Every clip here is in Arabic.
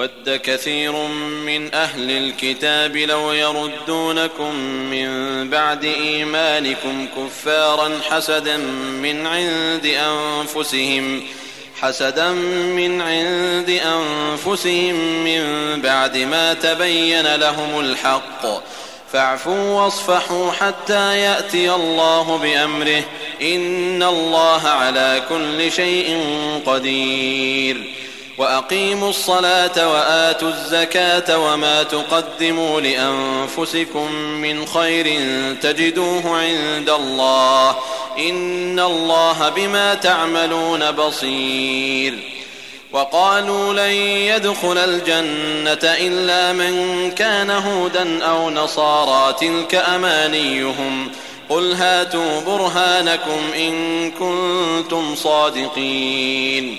ود كثير من أهل الكتاب لو يردونكم من بعد إيمانكم كفارا حسدا من عند أنفسهم حسدا من عند أنفسهم من بعد ما تبين لهم الحق. فاعفوا واصفحوا حتى يأتي الله بأمره إن الله على كل شيء قدير. وأقيموا الصلاة وآتوا الزكاة وما تقدموا لأنفسكم من خير تجدوه عند الله إن الله بما تعملون بصير وقالوا لن يدخل الجنة إلا من كان هودا أو نصارى تلك أمانيهم قل هاتوا برهانكم إن كنتم صادقين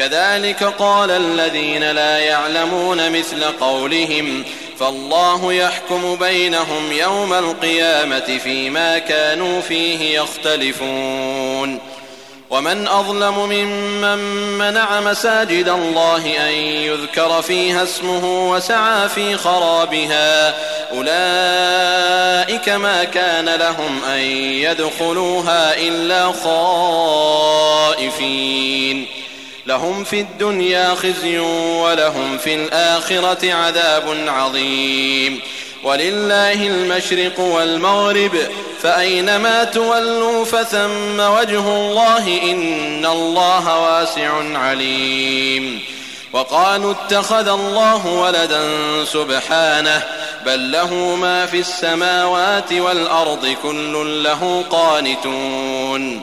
كذلك قال الذين لا يعلمون مثل قولهم فالله يحكم بينهم يوم القيامة فيما كانوا فيه يختلفون. ومن أظلم ممن منع مساجد الله أن يذكر فيها اسمه وسعى في خرابها أولئك ما كان لهم أن يدخلوها إلا خائفين. لهم في الدنيا خزي ولهم في الآخرة عذاب عظيم. ولله المشرق والمغرب فأينما تولوا فثم وجه الله إن الله واسع عليم. وقالوا اتخذ الله ولدا سبحانه بل له ما في السماوات والأرض كل له قانتون.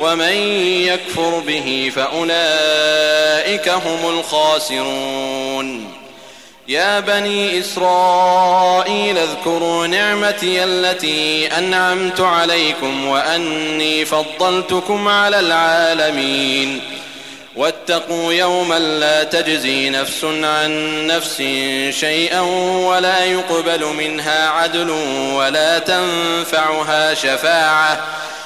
ومن يكفر به فأولئك هم الخاسرون. يا بني إسرائيل اذكروا نعمتي التي أنعمت عليكم وأني فضلتكم على العالمين. واتقوا يوما لا تجزي نفس عن نفس شيئا ولا يقبل منها عدل ولا تنفعها شفاعة.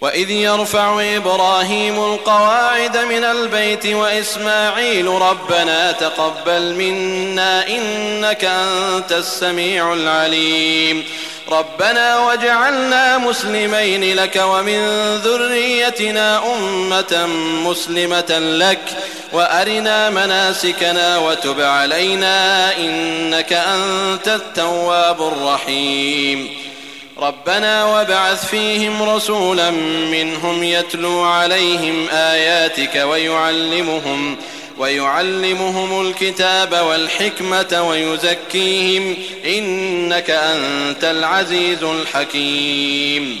وإذ يرفع إبراهيم القواعد من البيت وإسماعيل ربنا تقبل منا إنك أنت السميع العليم. ربنا واجعلنا مسلمين لك ومن ذريتنا أمة مسلمة لك وأرنا مناسكنا وتب علينا إنك أنت التواب الرحيم. ربنا وابعث فيهم رسولا منهم يتلو عليهم آياتك ويعلمهم ويعلمهم الكتاب والحكمة ويزكيهم إنك أنت العزيز الحكيم.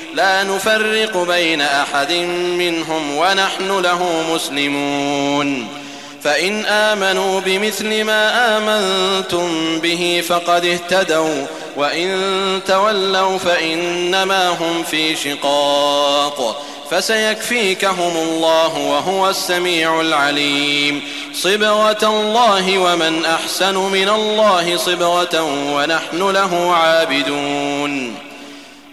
لا نفرق بين أحد منهم ونحن له مسلمون. فإن آمنوا بمثل ما آمنتم به فقد اهتدوا وإن تولوا فإنما هم في شقاق. فسيكفيكهم الله وهو السميع العليم. صبغة الله ومن أحسن من الله صبغة ونحن له عابدون.